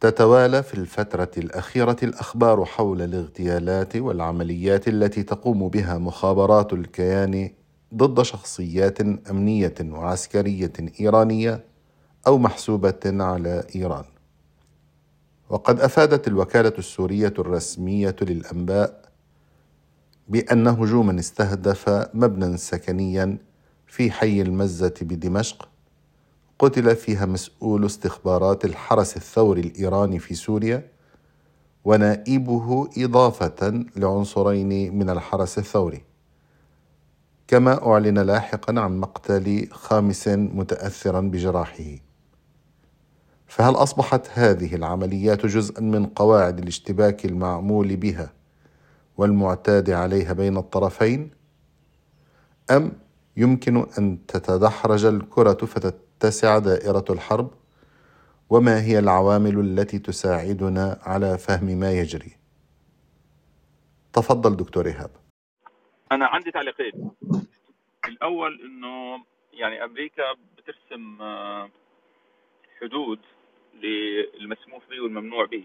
تتوالى في الفترة الأخيرة الأخبار حول الاغتيالات والعمليات التي تقوم بها مخابرات الكيان ضد شخصيات أمنية وعسكرية إيرانية أو محسوبة على إيران. وقد أفادت الوكالة السورية الرسمية للأنباء بأن هجوما استهدف مبنى سكنيا في حي المزة بدمشق قتل فيها مسؤول استخبارات الحرس الثوري الإيراني في سوريا ونائبه إضافة لعنصرين من الحرس الثوري. كما أعلن لاحقا عن مقتل خامس متاثرا بجراحه. فهل أصبحت هذه العمليات جزءا من قواعد الاشتباك المعمول بها والمعتاد عليها بين الطرفين؟ أم يمكن أن تتدحرج الكرة فتت تتسع دائرة الحرب وما هي العوامل التي تساعدنا على فهم ما يجري. تفضل دكتور إيهاب. أنا عندي تعليقين. الأول أنه يعني أمريكا بترسم آه، حدود للمسموح به والممنوع به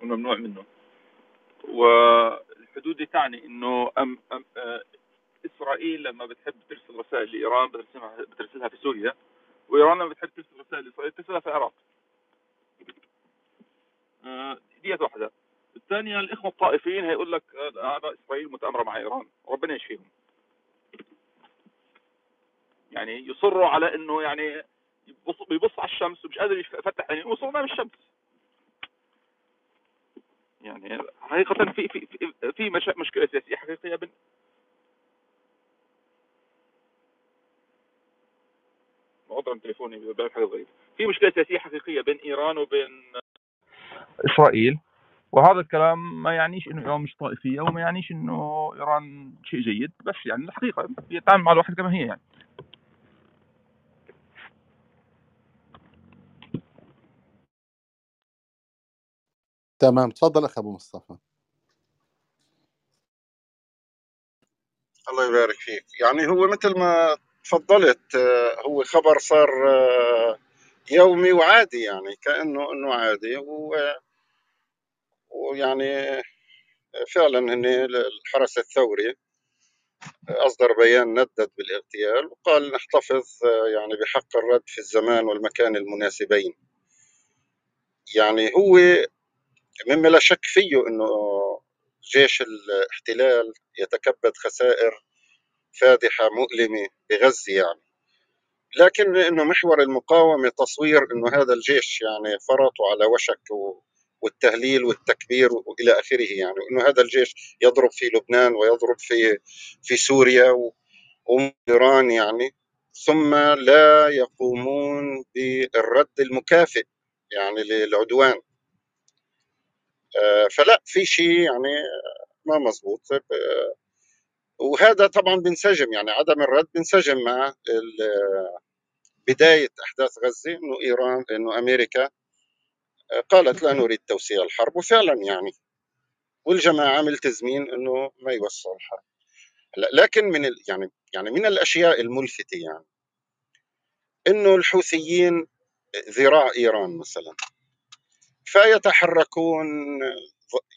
والممنوع منه. والحدود دي تعني إنه أم أم آه، إسرائيل لما بتحب ترسل رسائل لإيران بترسلها بترسلها في سوريا. وايران لما بتحب ترسل رسائل لاسرائيل ترسلها في العراق آه، ديت واحدة. الثانية الإخوة الطائفيين هيقول لك آه، هذا إسرائيل متأمرة مع إيران. ربنا يشفيهم. يعني يصروا على إنه يعني يبص بيبص على الشمس ومش قادر يفتح عينيه وصلنا من الشمس. يعني حقيقة في في في, في مشكلة سياسية حقيقية بين عذرا تليفوني بيعمل حاجة غريبه في مشكلة سياسيه حقيقية بين إيران وبين إسرائيل. وهذا الكلام ما يعنيش إنه إيران مش طائفية وما يعنيش إنه إيران شيء جيد بس يعني الحقيقة يتعامل مع الواحد كما هي يعني. تمام. تفضل اخ أبو مصطفى. الله يبارك فيك. يعني هو مثل ما تفضلت آه، هو خبر صار آه، يومي وعادي يعني كأنه إنه عادي. ويعني فعلا هن الحرس الثوري أصدر بيان ندد بالاغتيال وقال نحتفظ آه، يعني بحق الرد في الزمان والمكان المناسبين. يعني هو مما لا شك فيه إنه جيش الاحتلال يتكبد خسائر فادحة مؤلمة بغزة يعني. لكن إنه محور المقاومة تصوير إنه هذا الجيش يعني فرطوا على وشك والتهليل والتكبير وإلى آخره يعني. إنه هذا الجيش يضرب في لبنان ويضرب في في سوريا وإيران يعني. ثم لا يقومون بالرد المكافئ يعني للعدوان. آه، فلا في شيء يعني ما مزبوط وهذا طبعا بنسجم يعني عدم الرد بنسجم مع بداية أحداث غزة أنه إيران أنه أمريكا قالت لا نريد توسيع الحرب وفعلا يعني. والجماعة ملتزمين أنه ما يوسعوا الحرب. لكن من يعني يعني من الأشياء الملفتة يعني أنه الحوثيين ذراع إيران مثلا فيتحركون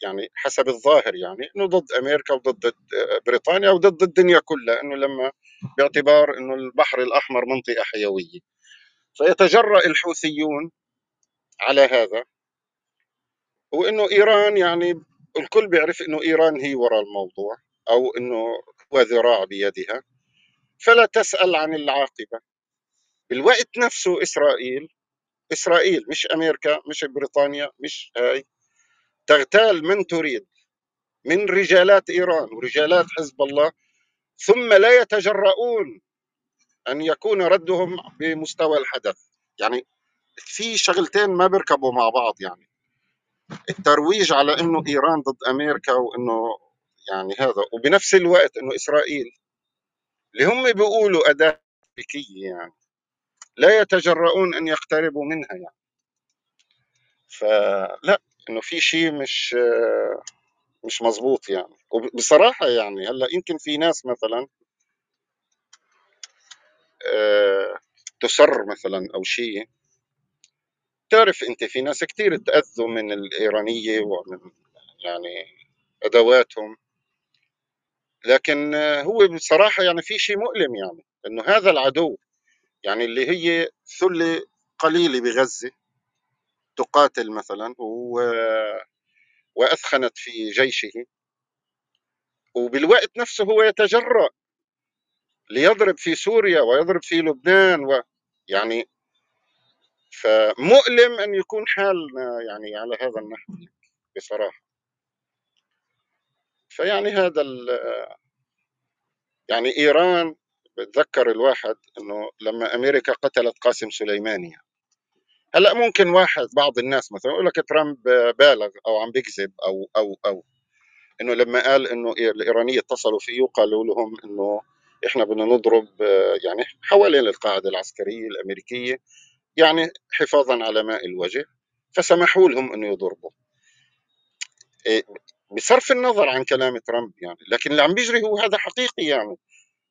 يعني حسب الظاهر يعني إنه ضد أمريكا وضد بريطانيا وضد الدنيا كلها إنه لما باعتبار إنه البحر الأحمر منطقة حيوية. فيتجرأ الحوثيون على هذا وإنه إيران يعني الكل بيعرف إنه إيران هي وراء الموضوع أو إنه هو ذراع بيدها. فلا تسأل عن العاقبة. بالوقت نفسه إسرائيل إسرائيل مش أمريكا مش بريطانيا مش هاي. تغتال من تريد من رجالات إيران ورجالات حزب الله ثم لا يتجرؤون أن يكون ردهم بمستوى الحدث. يعني في شغلتين ما بيركبوا مع بعض يعني. الترويج على إنه إيران ضد أمريكا وإنه يعني هذا وبنفس الوقت إنه إسرائيل اللي هم بيقولوا أداة أمريكية يعني لا يتجرؤون أن يقتربوا منها يعني. فلا. إنه في شيء مش مش مزبوط يعني. وبصراحة يعني هلأ يمكن في ناس مثلا آه، تسر مثلا أو شيء. وبتعرف أنت في ناس كثير تأذوا من الإيرانية ومن يعني أدواتهم. لكن هو بصراحة يعني في شيء مؤلم يعني إنه هذا العدو يعني اللي هي ثلة قليلة بغزة. تقاتل مثلا و وأثخنت في جيشه. وبالوقت نفسه هو يتجرأ ليضرب في سوريا ويضرب في لبنان و يعني فمؤلم أن يكون حالنا يعني على هذا النحو بصراحة. فيعني هذا يعني إيران بتذكر الواحد إنه لما أمريكا قتلت قاسم سليماني. هلأ ممكن واحد بعض الناس مثلا يقول لك ترامب بالغ أو عم بيكذب أو أو أو. إنه لما قال إنه الايرانيه اتصلوا فيه وقالوا لهم إنه إحنا بدنا نضرب يعني حوالين القاعدة العسكرية الأمريكية يعني حفاظا على ماء الوجه فسمحوا لهم إنه يضربوا. إيه، بصرف النظر عن كلام ترامب يعني لكن اللي عم بيجري هو هذا حقيقي يعني.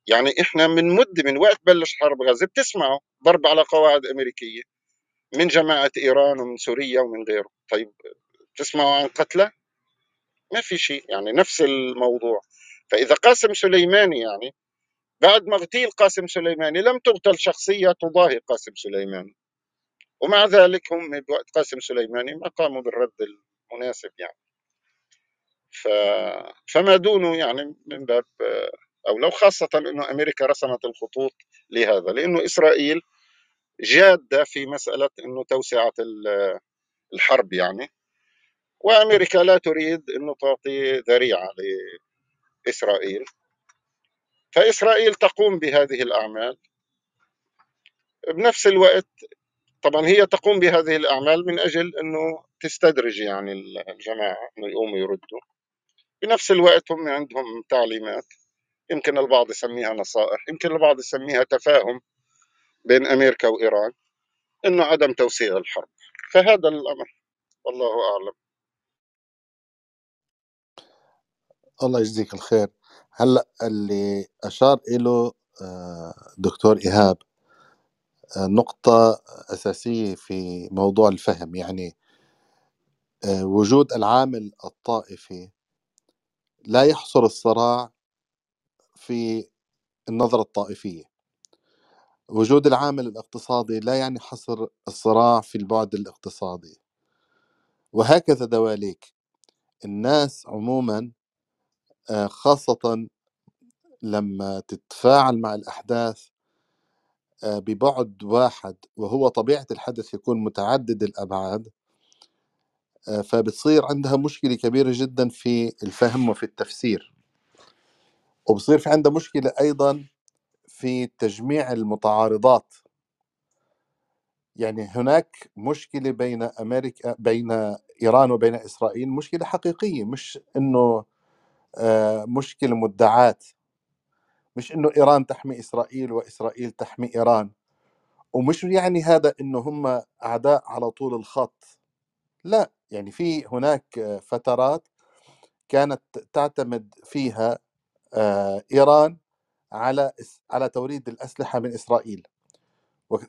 يعني إحنا من مدة من وقت بلش حرب غزة بتسمعوا ضرب على قواعد أمريكية. من جماعة إيران ومن سوريا ومن غيره. طيب تسمعوا عن قتلى؟ ما في شيء يعني نفس الموضوع. فإذا قاسم سليماني يعني بعد ما اغتيل قاسم سليماني لم تغتل شخصية تضاهي قاسم سليماني. ومع ذلك هم بوقت قاسم سليماني ما قاموا بالرد المناسب يعني. ف... فما دونه يعني من باب أو لو خاصة إنه أمريكا رسمت الخطوط لهذا لأنه إسرائيل جادة في مسألة إنه توسعة الحرب يعني. وأمريكا لا تريد إنه تعطي ذريعة لإسرائيل. فإسرائيل تقوم بهذه الأعمال. بنفس الوقت طبعا هي تقوم بهذه الأعمال من أجل إنه تستدرج يعني الجماعة إنه يقوموا يردوا. بنفس الوقت هم عندهم تعليمات. يمكن البعض يسميها نصائح يمكن البعض يسميها تفاهم. بين أمريكا وإيران إنه عدم توسيع الحرب. فهذا الأمر. والله أعلم. الله يجزيك الخير. هلأ اللي أشار له آه، دكتور إيهاب آه، نقطة أساسية في موضوع الفهم. يعني آه، وجود العامل الطائفي لا يحصر الصراع في النظرة الطائفية. وجود العامل الاقتصادي لا يعني حصر الصراع في البعد الاقتصادي. وهكذا دواليك. الناس عموما آه، خاصة لما تتفاعل مع الأحداث آه، ببعد واحد وهو طبيعة الحدث يكون متعدد الأبعاد آه، فبتصير عندها مشكلة كبيرة جدا في الفهم وفي التفسير. وبصير في عندها مشكلة أيضا في تجميع المتعارضات. يعني هناك مشكلة بين أمريكا بين إيران وبين إسرائيل مشكلة حقيقية مش إنه آه، مشكلة مدعاة. مش إنه إيران تحمي إسرائيل وإسرائيل تحمي إيران. ومش يعني هذا إنه هم أعداء على طول الخط. لا يعني في هناك فترات كانت تعتمد فيها آه، إيران على على توريد الأسلحة من إسرائيل.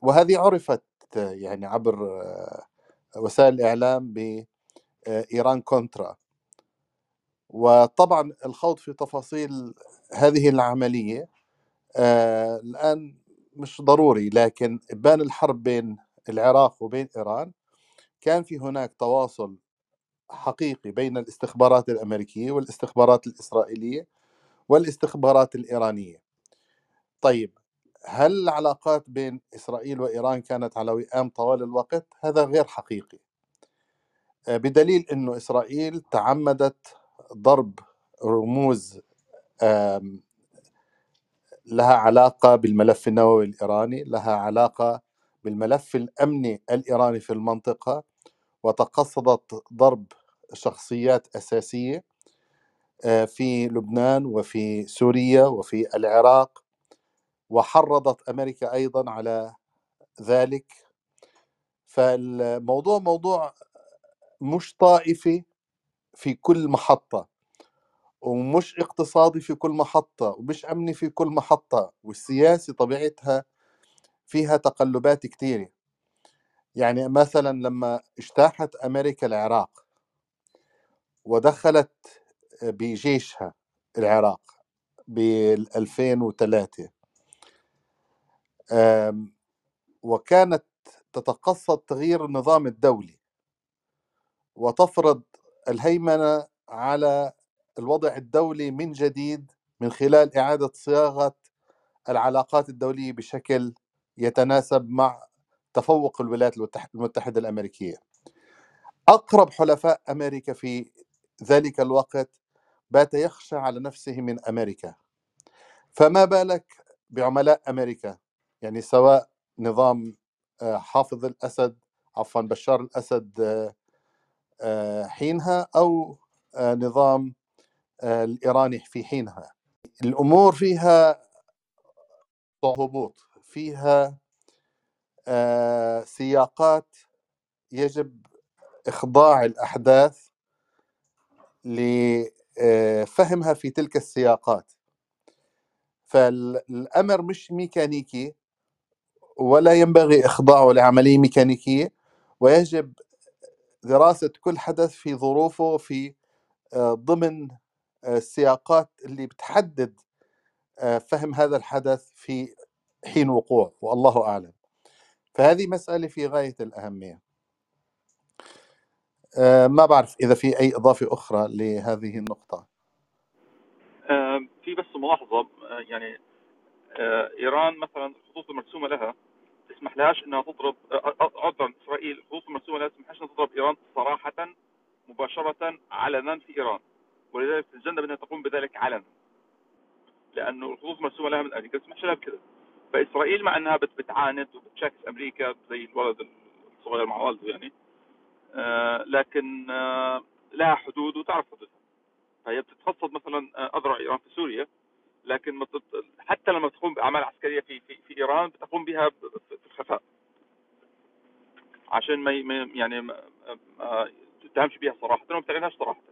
وهذه عرفت يعني عبر وسائل الإعلام بإيران كونترا. وطبعا الخوض في تفاصيل هذه العملية الآن مش ضروري لكن بان الحرب بين العراق وبين إيران كان في هناك تواصل حقيقي بين الاستخبارات الأمريكية والاستخبارات الإسرائيلية والاستخبارات الإيرانية. طيب هل العلاقات بين إسرائيل وإيران كانت على وئام طوال الوقت؟ هذا غير حقيقي آه، بدليل أنه إسرائيل تعمدت ضرب رموز لها علاقة بالملف النووي الإيراني لها علاقة بالملف الأمني الإيراني في المنطقة وتقصدت ضرب شخصيات أساسية آه، في لبنان وفي سوريا وفي العراق وحرضت أمريكا أيضا على ذلك. فالموضوع موضوع مش طائفي في كل محطة ومش اقتصادي في كل محطة ومش أمني في كل محطة والسياسي طبيعتها فيها تقلبات كثيرة يعني مثلا لما اجتاحت أمريكا العراق ودخلت بجيشها العراق بال 2003 آم، وكانت تتقصد تغيير النظام الدولي وتفرض الهيمنة على الوضع الدولي من جديد من خلال إعادة صياغة العلاقات الدولية بشكل يتناسب مع تفوق الولايات المتح- المتحدة الأمريكية. أقرب حلفاء أمريكا في ذلك الوقت بات يخشى على نفسه من أمريكا. فما بالك بعملاء أمريكا؟ يعني سواء نظام آه، حافظ الأسد عفوا بشار الأسد آه، آه، حينها آه، نظام الإيراني في حينها. الأمور فيها هبوط فيها سياقات يجب إخضاع الأحداث لفهمها في تلك السياقات. فالأمر مش ميكانيكي. ولا ينبغي إخضاعه لعملية ميكانيكية ويجب دراسة كل حدث في ظروفه في آه، ضمن آه، السياقات اللي بتحدد آه، فهم هذا الحدث في حين وقوعه والله أعلم. فهذه مسألة في غاية الأهمية. ما بعرف إذا في أي إضافة أخرى لهذه النقطة. في بس ملاحظة آه، يعني إيران مثلا الخطوط المرسومه لها تسمح لهاش إنها تضرب آه، آه، عذرا إسرائيل الخطوط المرسومه لها تسمح إنها تضرب إيران صراحة مباشره علنا في إيران. ولذلك تتجنب إنها تقوم بذلك علنا. لأنه الخطوط المرسومه لها من أمريكا تسمح لها بكذا فإسرائيل مع إنها بت- بتعاند وبتشاكس أمريكا زي الولد الصغير مع والده يعني آه، لكن آه، لها حدود وتعرف حدودها. فهي بتتخصص مثلا آه، أذرع إيران في سوريا. لكن حتى لما تقوم بأعمال عسكرية في في, في إيران بتقوم بها في الخفاء. عشان ما يعني ما تتهمش بها صراحة وما بتعلنهاش صراحة.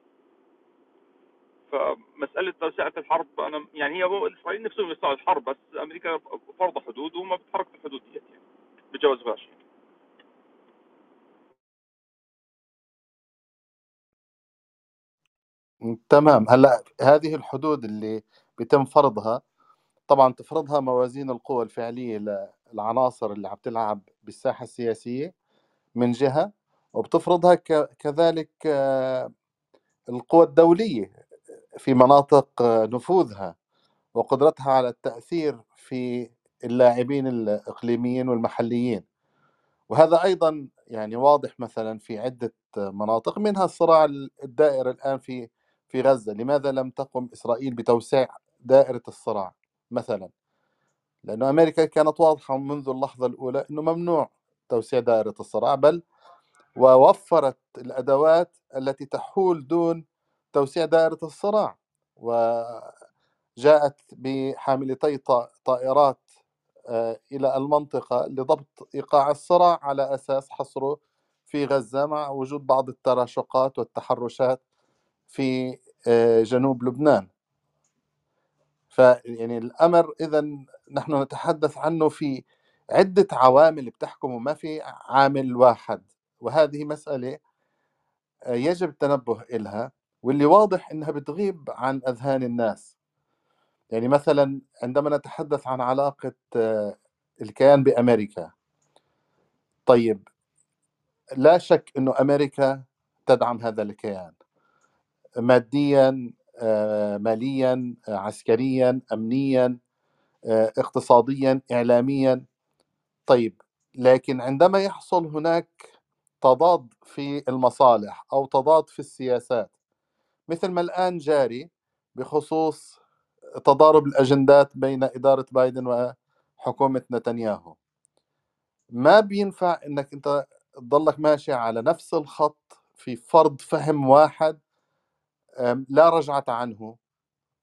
فمسألة توسعه الحرب أنا يعني هي الإسرائيليين نفسهم يوسعوا الحرب بس أمريكا فرض حدود وما بتتحرك في الحدود ديت يعني بجوازهاش يعني. تمام. هلأ هذه الحدود اللي بيتم فرضها. طبعا تفرضها موازين القوى الفعلية للعناصر اللي عم تلعب بالساحة السياسية من جهة وبتفرضها كذلك آه، القوى الدولية في مناطق آه، نفوذها وقدرتها على التأثير في اللاعبين الإقليميين والمحليين. وهذا أيضا يعني واضح مثلا في عدة مناطق منها الصراع الدائر الآن في في غزة لماذا لم تقم إسرائيل بتوسيع دائرة الصراع مثلا؟ لأنه أمريكا كانت واضحة منذ اللحظة الأولى أنه ممنوع توسيع دائرة الصراع بل ووفرت الأدوات التي تحول دون توسيع دائرة الصراع وجاءت بحاملتي طا- طائرات آه، إلى المنطقة لضبط إيقاع الصراع على أساس حصره في غزة مع وجود بعض التراشقات والتحرشات في آه، جنوب لبنان. فيعني الأمر إذا نحن نتحدث عنه في عدة عوامل بتحكمه ما في عامل واحد. وهذه مسألة آه، يجب التنبه إلها واللي واضح إنها بتغيب عن أذهان الناس. يعني مثلا عندما نتحدث عن علاقة آه، الكيان بأمريكا. طيب لا شك إنه أمريكا تدعم هذا الكيان. ماديا آه، ماليا آه، عسكريا امنيا آه، اقتصاديا اعلاميا. طيب لكن عندما يحصل هناك تضاد في المصالح أو تضاد في السياسات مثل ما الآن جاري بخصوص تضارب الأجندات بين إدارة بايدن وحكومة نتنياهو ما بينفع إنك أنت تضلك ماشي على نفس الخط في فرض فهم واحد لا رجعة عنه.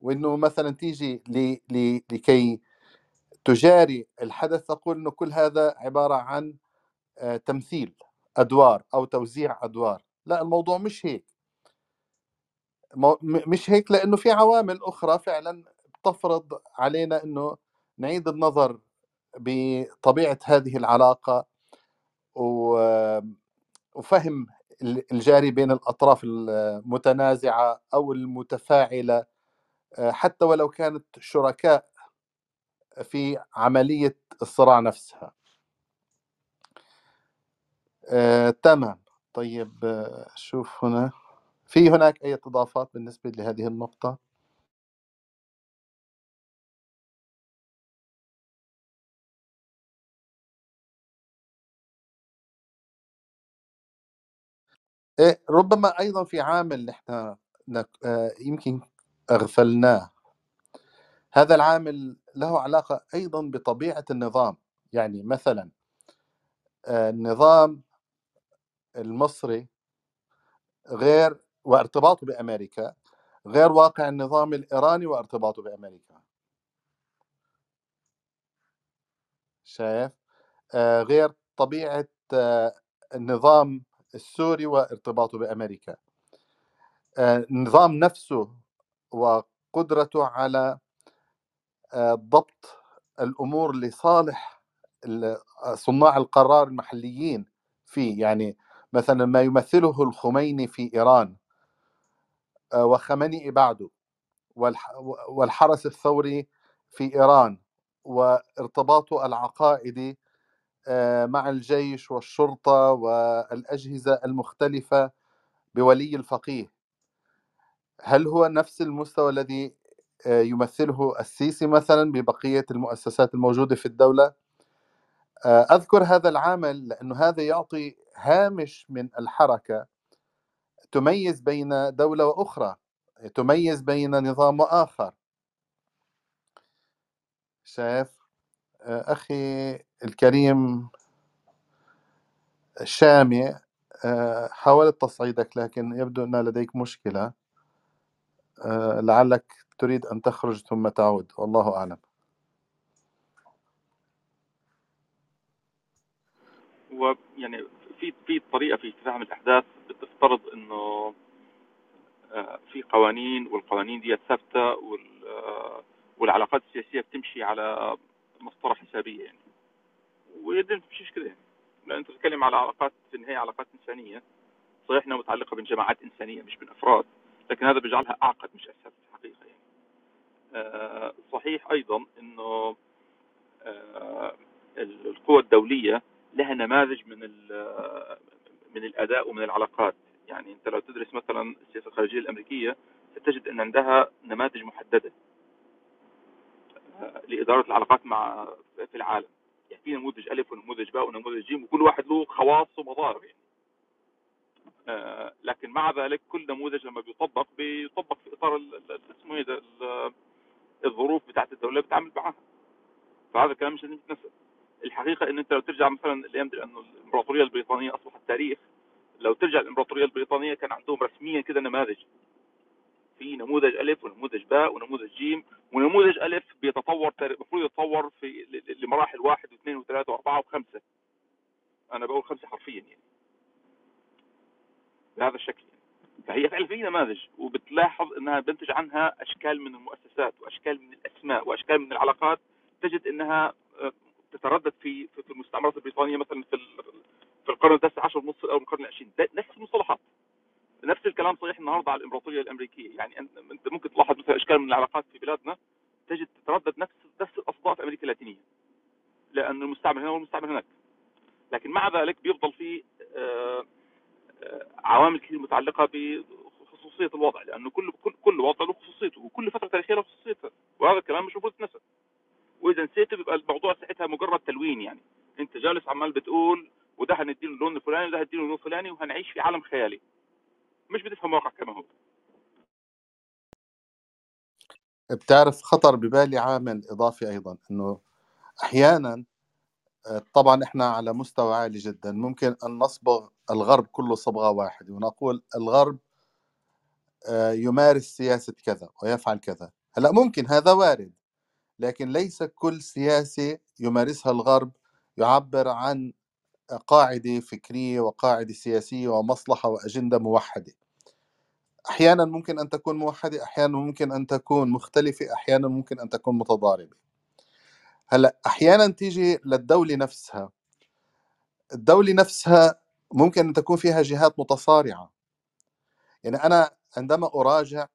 وإنه مثلا تيجي ل- ل- لكي تجاري الحدث تقول إنه كل هذا عبارة عن آه، تمثيل أدوار أو توزيع أدوار. لا الموضوع مش هيك. مش هيك لأنه في عوامل أخرى فعلا بتفرض علينا إنه نعيد النظر بطبيعة هذه العلاقة وفهم الجاري بين الأطراف المتنازعة أو المتفاعلة آه، حتى ولو كانت شركاء في عملية الصراع نفسها. آه، تمام. طيب آه، شوف هنا. في هناك أي إضافات بالنسبة لهذه النقطة؟ إيه ربما أيضا في عامل نحن آه، يمكن أغفلناه. هذا العامل له علاقة أيضا بطبيعة النظام. يعني مثلا آه، النظام المصري غير وارتباطه بأمريكا غير واقع النظام الإيراني وارتباطه بأمريكا. شايف؟ آه، غير طبيعة النظام السوري وارتباطه بأمريكا. النظام نفسه وقدرته على آه، ضبط الأمور لصالح صناع القرار المحليين فيه. يعني مثلا ما يمثله الخميني في إيران آه، وخمنئي بعده والحرس الثوري في إيران وارتباطه العقائدي آه، مع الجيش والشرطة والأجهزة المختلفة بولي الفقيه. هل هو نفس المستوى الذي آه، يمثله السيسي مثلا ببقية المؤسسات الموجودة في الدولة؟ آه، أذكر هذا العامل لأنه هذا يعطي هامش من الحركة تميز بين دولة وأخرى تميز بين نظام وآخر. شايف؟ آه، أخي الكريم الشامي حاولت تصعيدك لكن يبدو أن لديك مشكلة. لعلك تريد أن تخرج ثم تعود والله أعلم. ويعني في في طريقة في فهم الأحداث بتفترض إنه آه، في قوانين والقوانين دي ثابتة آه، والعلاقات السياسية بتمشي على مسطره حسابية يعني. ما تمشيش كده يعني. لأن أنت بتتكلم على علاقات في النهاية علاقات إنسانية. صحيح إنها متعلقة بين جماعات إنسانية مش بين افراد لكن هذا بيجعلها أعقد مش اسهل في الحقيقة يعني. آه، صحيح أيضا إنه آه، القوى الدولية لها نماذج من من الأداء ومن العلاقات. يعني أنت لو تدرس مثلا السياسة الخارجية الأمريكية ستجد أن عندها نماذج محددة. لإدارة العلاقات مع في العالم. يعني في نموذج ألف ونموذج باء ونموذج جيم وكل واحد له خواص ومضارب يعني. لكن مع ذلك كل نموذج لما بيطبق بيطبق في إطار اسمه إيه الظروف بتاعت الدولة اللي بتتعامل معاها. فهذا الكلام مش لازم يتنسى. الحقيقة إن أنت لو ترجع مثلا الأيام دي لأنه الإمبراطورية البريطانية أصبحت تاريخ. لو ترجع الامبراطوريه البريطانية كان عندهم رسميا كده نماذج. في نموذج ألف ونموذج باء ونموذج جيم ونموذج ألف بيتطور المفروض يتطور في لمراحل واحد واثنين وثلاثة وأربعة وخمسة. أنا بقول خمسة حرفيا يعني. بهذا الشكل فهي فعلا في نماذج وبتلاحظ إنها بنتج عنها أشكال من المؤسسات وأشكال من الأسماء وأشكال من العلاقات. تجد إنها آه، تتردد في في المستعمرات البريطانية مثلا في في القرن التاسع عشر نص الأول من القرن العشرين. نفس المصطلحات. نفس الكلام صحيح النهارده على الإمبراطورية الأمريكية. يعني انت ممكن تلاحظ مثلا أشكال من العلاقات في بلادنا تجد تتردد نفس نفس الاصداء في أمريكا اللاتينية لأن المستعمر هنا والمستعمر هناك. لكن مع ذلك بيفضل في آه عوامل كثير متعلقة بخصوصية الوضع لأنه كل كل كل وضع له خصوصيته وكل فترة تاريخية له خصوصيتها وهذا الكلام مش المفروض يتنسى. وإذا نسيته بيبقى الموضوع ساعتها مجرد تلوين يعني. أنت جالس عمال بتقول وده هنديله اللون الفلاني وده هنديله اللون الفلاني وهنعيش في عالم خيالي. مش بتفهم واقع كما هو. بتعرف خطر ببالي عامل إضافي أيضا إنه أحيانا طبعا إحنا على مستوى عالي جدا ممكن أن نصبغ الغرب كله صبغة واحدة ونقول الغرب آه، يمارس سياسة كذا ويفعل كذا. هلأ ممكن هذا وارد لكن ليس كل سياسة يمارسها الغرب يعبر عن قاعدة فكرية وقاعدة سياسية ومصلحة وأجندة موحدة. أحيانا ممكن أن تكون موحدة أحيانا ممكن أن تكون مختلفة أحيانا ممكن أن تكون متضاربة. هلأ أحيانا تيجي للدولة نفسها. الدولة نفسها ممكن أن تكون فيها جهات متصارعة. يعني أنا عندما أراجع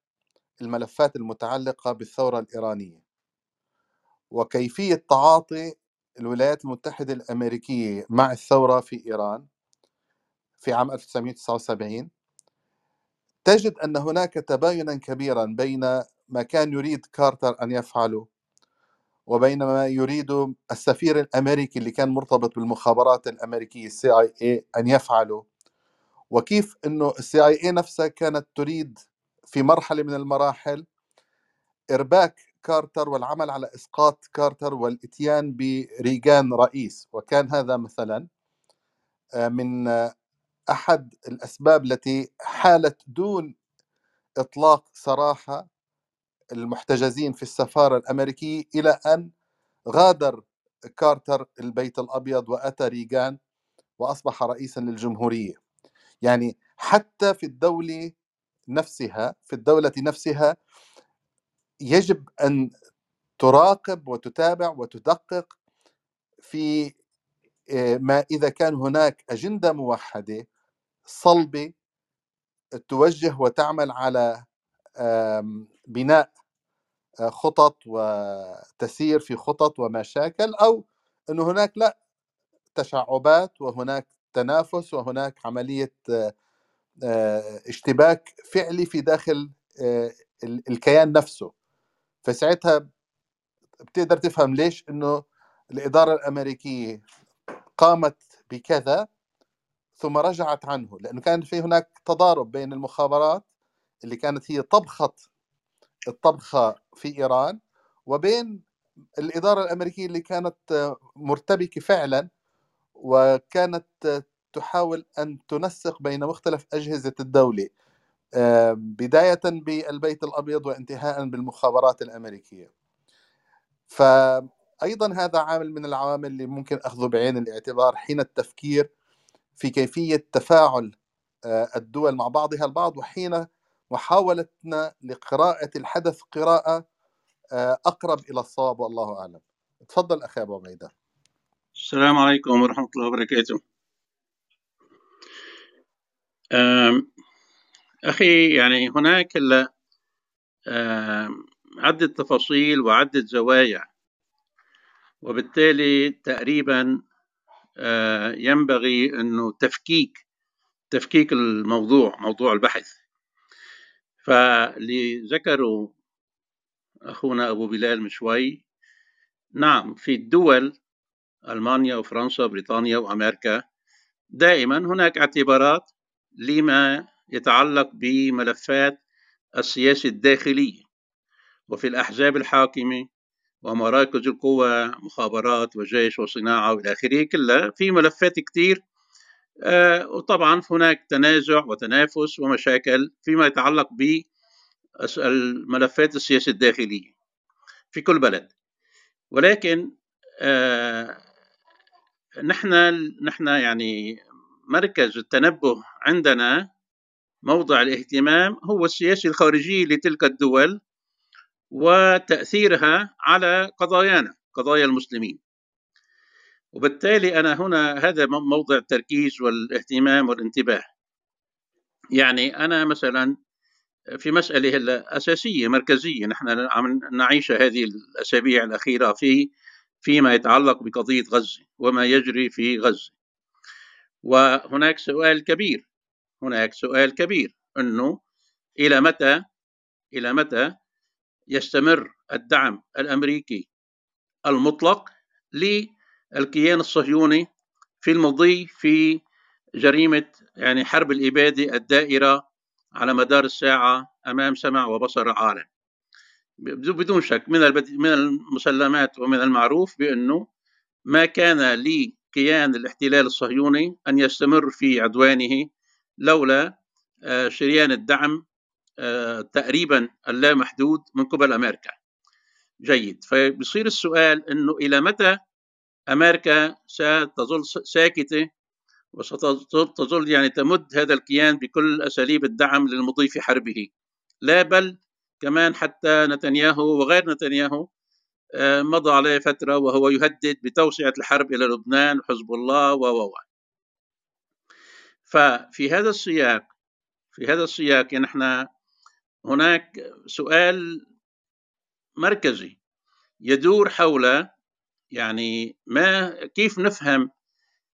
الملفات المتعلقة بالثورة الإيرانية وكيفية تعاطي الولايات المتحدة الأمريكية مع الثورة في إيران في عام 1979 تجد أن هناك تباينا كبيرا بين ما كان يريد كارتر أن يفعله وبين ما يريد السفير الأمريكي اللي كان مرتبط بالمخابرات الأمريكية ال CIA أن يفعله وكيف أنه ال CIA نفسها كانت تريد في مرحلة من المراحل إرباك كارتر والعمل على إسقاط كارتر والإتيان بريغان رئيس. وكان هذا مثلا آه، من أحد الأسباب التي حالت دون إطلاق سراحة المحتجزين في السفارة الأمريكية إلى أن غادر كارتر البيت الأبيض وأتى ريغان وأصبح رئيسا للجمهورية. يعني حتى في الدولة نفسها في الدولة نفسها يجب أن تراقب وتتابع وتدقق في آه، ما إذا كان هناك أجندة موحدة صلبة توجه وتعمل على بناء آه، خطط وتسير في خطط ومشاكل أو أن هناك لأ تشعبات وهناك تنافس وهناك عملية آه، اشتباك فعلي في داخل الكيان نفسه. فساعتها بتقدر تفهم ليش إنه الإدارة الأمريكية قامت بكذا ثم رجعت عنه لأنه كان في هناك تضارب بين المخابرات اللي كانت هي طبخه الطبخة في إيران وبين الإدارة الأمريكية اللي كانت مرتبكة فعلا وكانت تحاول أن تنسق بين مختلف أجهزة الدولة. بداية بالبيت الأبيض وانتهاء بالمخابرات الأمريكية. فايضا هذا عامل من العوامل اللي ممكن أخذه بعين الاعتبار حين التفكير في كيفية تفاعل آه، الدول مع بعضها البعض وحين محاولتنا لقراءة الحدث قراءة آه، أقرب إلى الصواب والله أعلم. تفضل أخي أبو عبيدة. السلام عليكم ورحمة الله وبركاته. أخي يعني هناك عدة تفاصيل وعدة زوايا. وبالتالي تقريبا آه، ينبغي أنه تفكيك تفكيك الموضوع موضوع البحث. فاللي ذكروا أخونا أبو بلال من شوي نعم في الدول ألمانيا وفرنسا وبريطانيا وأمريكا دائما هناك اعتبارات لما يتعلق بملفات السياسة الداخلية وفي الأحزاب الحاكمة ومراكز القوى مخابرات وجيش وصناعة وإلى آخره كلها في ملفات كثير آه، وطبعا هناك تنازع وتنافس ومشاكل فيما يتعلق بالملفات السياسة الداخلية في كل بلد. ولكن آه، نحن نحن يعني مركز التنبه عندنا موضع الاهتمام هو السياسة الخارجية لتلك الدول وتأثيرها على قضايانا قضايا المسلمين. وبالتالي أنا هنا هذا موضع التركيز والاهتمام والانتباه. يعني أنا مثلا في مسألة أساسية مركزية نحن عم نعيش هذه الأسابيع الأخيرة في فيما يتعلق بقضية غزة وما يجري في غزة. وهناك سؤال كبير. هناك سؤال كبير إنه إلى متى إلى متى يستمر الدعم الأمريكي المطلق للكيان الصهيوني في المضي في جريمة يعني حرب الإبادة الدائرة على مدار الساعة أمام سمع وبصر العالم بدون شك من من المسلمات ومن المعروف بأنه ما كان لكيان الاحتلال الصهيوني أن يستمر في عدوانه لولا آه، شريان الدعم آه، تقريبا اللامحدود من قبل أمريكا. جيد. فبصير السؤال إنه إلى متى أمريكا ستظل ساكتة وستظل يعني تمد هذا الكيان بكل أساليب الدعم للمضي في حربه. لا بل كمان حتى نتنياهو وغير نتنياهو آه، مضى عليه فترة وهو يهدد بتوسعة الحرب إلى لبنان وحزب الله و. ففي هذا السياق في هذا السياق نحن هناك سؤال مركزي يدور حول يعني ما كيف نفهم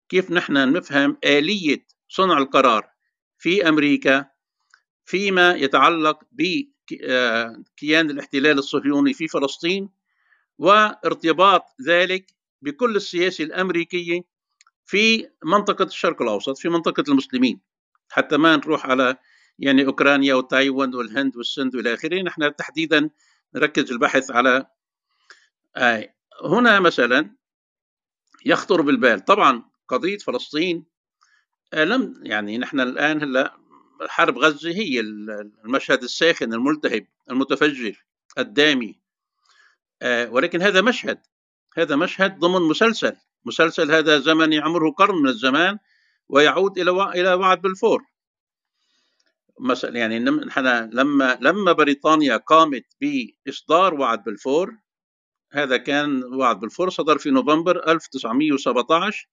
كيف نحن نفهم آلية صنع القرار في أمريكا فيما يتعلق بكيان الاحتلال الصهيوني في فلسطين وارتباط ذلك بكل السياسة الأمريكية في منطقة الشرق الأوسط في منطقة المسلمين حتى ما نروح على يعني أوكرانيا وتايوان والهند والسند وإلى آخره نحن تحديدا نركز البحث على آه هنا مثلا يخطر بالبال. طبعا قضية فلسطين آه لم يعني نحن الآن هلأ حرب غزة هي المشهد الساخن الملتهب المتفجر الدامي آه ولكن هذا مشهد هذا مشهد ضمن مسلسل. مسلسل هذا زمني عمره قرن من الزمان ويعود إلى إلى وعد بلفور مثلا يعني نحن لما لما بريطانيا قامت بإصدار وعد بلفور هذا كان وعد بلفور صدر في نوفمبر 1917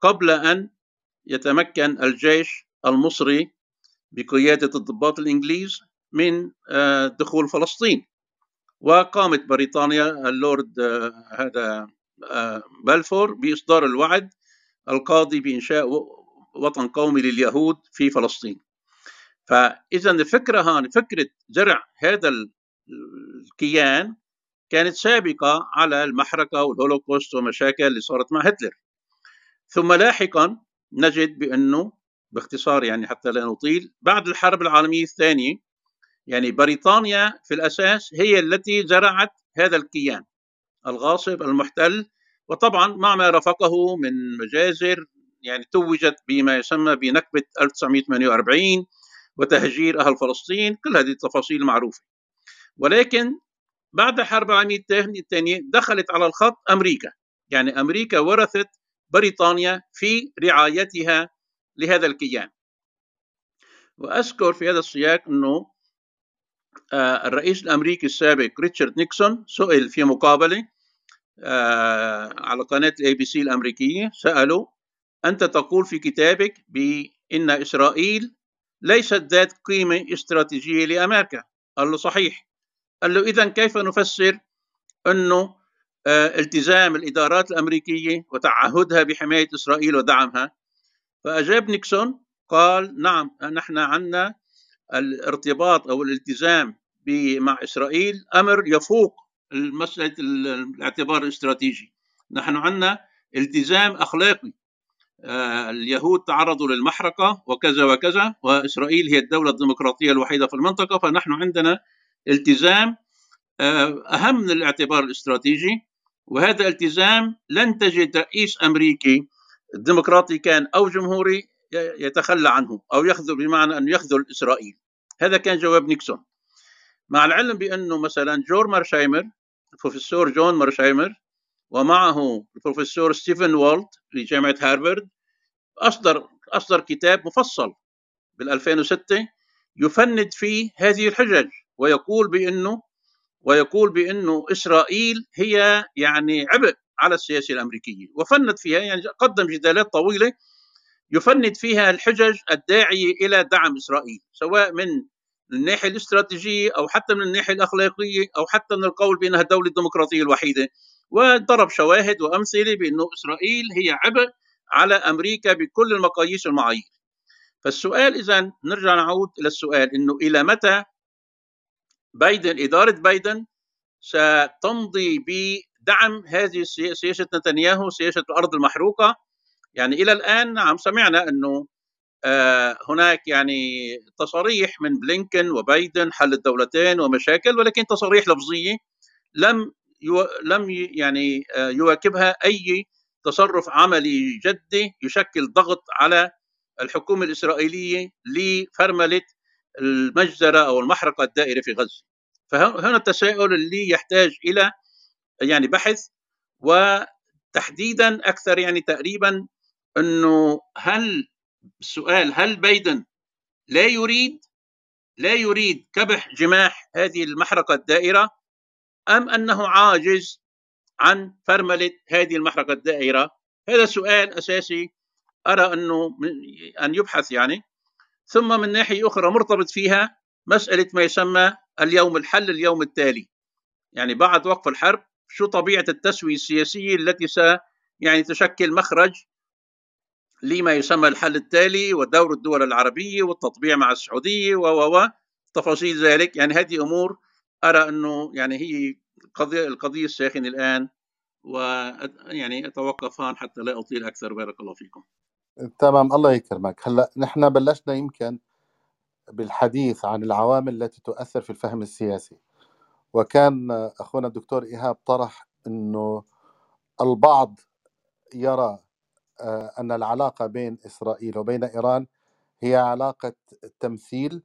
قبل أن يتمكن الجيش المصري بقيادة الضباط الإنجليز من آه، دخول فلسطين. وقامت بريطانيا اللورد آه، هذا بلفور بإصدار الوعد القاضي بإنشاء وطن قومي لليهود في فلسطين. فإذا الفكرة هان فكرة زرع هذا الكيان كانت سابقة على المحرقة والهولوكوست ومشاكل اللي صارت مع هتلر. ثم لاحقا نجد بأنه باختصار يعني حتى لا نطيل بعد الحرب العالمية الثانية يعني بريطانيا في الأساس هي التي زرعت هذا الكيان. الغاصب المحتل وطبعا مع ما رافقه من مجازر يعني توجت بما يسمى بنكبة 1948 وتهجير أهل فلسطين كل هذه التفاصيل معروفة. ولكن بعد الحرب العالمية الثانية دخلت على الخط أمريكا. يعني أمريكا ورثت بريطانيا في رعايتها لهذا الكيان. وأذكر في هذا السياق أنه آه، الرئيس الأمريكي السابق ريتشارد نيكسون سئل في مقابلة على قناة ال ABC الأمريكية سألوا أنت تقول في كتابك بأن إسرائيل ليست ذات قيمة استراتيجية لأمريكا. قال له صحيح. قال له إذا كيف نفسر أنه آه، التزام الإدارات الأمريكية وتعهدها بحماية إسرائيل ودعمها؟ فأجاب نيكسون قال نعم نحن عندنا الارتباط أو الالتزام مع إسرائيل أمر يفوق مسألة الاعتبار الاستراتيجي. نحن عندنا التزام أخلاقي. آه، اليهود تعرضوا للمحرقة وكذا وكذا وإسرائيل هي الدولة الديمقراطية الوحيدة في المنطقة فنحن عندنا التزام آه، أهم من الاعتبار الاستراتيجي. وهذا التزام لن تجد رئيس أمريكي ديمقراطي كان أو جمهوري يتخلى عنه أو يخذل بمعنى أن يخذل إسرائيل. هذا كان جواب نيكسون. مع العلم بأنه مثلا جون مارشايمر البروفيسور جون مارشايمر ومعه البروفيسور ستيفن والت في جامعة هارفارد. أصدر أصدر كتاب مفصل بال 2006 يفند فيه هذه الحجج ويقول بأنه ويقول بأنه إسرائيل هي يعني عبء على السياسة الأمريكية. وفند فيها يعني قدم جدالات طويلة يفند فيها الحجج الداعية إلى دعم إسرائيل سواء من الناحية الاستراتيجية أو حتى من الناحية الأخلاقية أو حتى من القول بأنها الدولة الديمقراطية الوحيدة وضرب شواهد وأمثلة بأنه إسرائيل هي عبء على أمريكا بكل المقاييس والمعايير. فالسؤال إذا نرجع نعود إلى السؤال أنه إلى متى بايدن إدارة بايدن ستمضي بدعم هذه سياسة نتنياهو سياسة الأرض المحروقة؟ يعني إلى الآن نعم سمعنا آه، هناك يعني تصاريح من بلينكن وبايدن حل الدولتين ومشاكل ولكن تصاريح لفظيه لم يو لم يعني آه، يواكبها أي تصرف عملي جدي يشكل ضغط على الحكومة الإسرائيلية لفرملة المجزرة أو المحرقة الدائرة في غزة. فهنا التساؤل اللي يحتاج إلى يعني بحث وتحديدا أكثر يعني تقريبا إنه هل السؤال هل بايدن لا يريد لا يريد كبح جماح هذه المحرقة الدائرة أم أنه عاجز عن فرملة هذه المحرقة الدائرة؟ هذا سؤال أساسي أرى أنه أن يبحث يعني. ثم من ناحية أخرى مرتبط فيها مسألة ما يسمى اليوم الحل اليوم التالي. يعني بعد وقف الحرب شو طبيعة التسوية السياسية التي س يعني تشكل مخرج لما يسمى الحل التالي ودور الدول العربية والتطبيع مع السعودية و تفاصيل ذلك. يعني هذه أمور أرى أنه يعني هي القضية القضية الساخنة الآن ويعني اتوقف هون حتى لا أطيل أكثر. بارك الله فيكم. تمام الله يكرمك. هلأ نحن بلشنا يمكن بالحديث عن العوامل التي تؤثر في الفهم السياسي. وكان أخونا الدكتور إيهاب طرح إنه البعض يرى آه، أن العلاقة بين إسرائيل وبين إيران هي علاقة تمثيل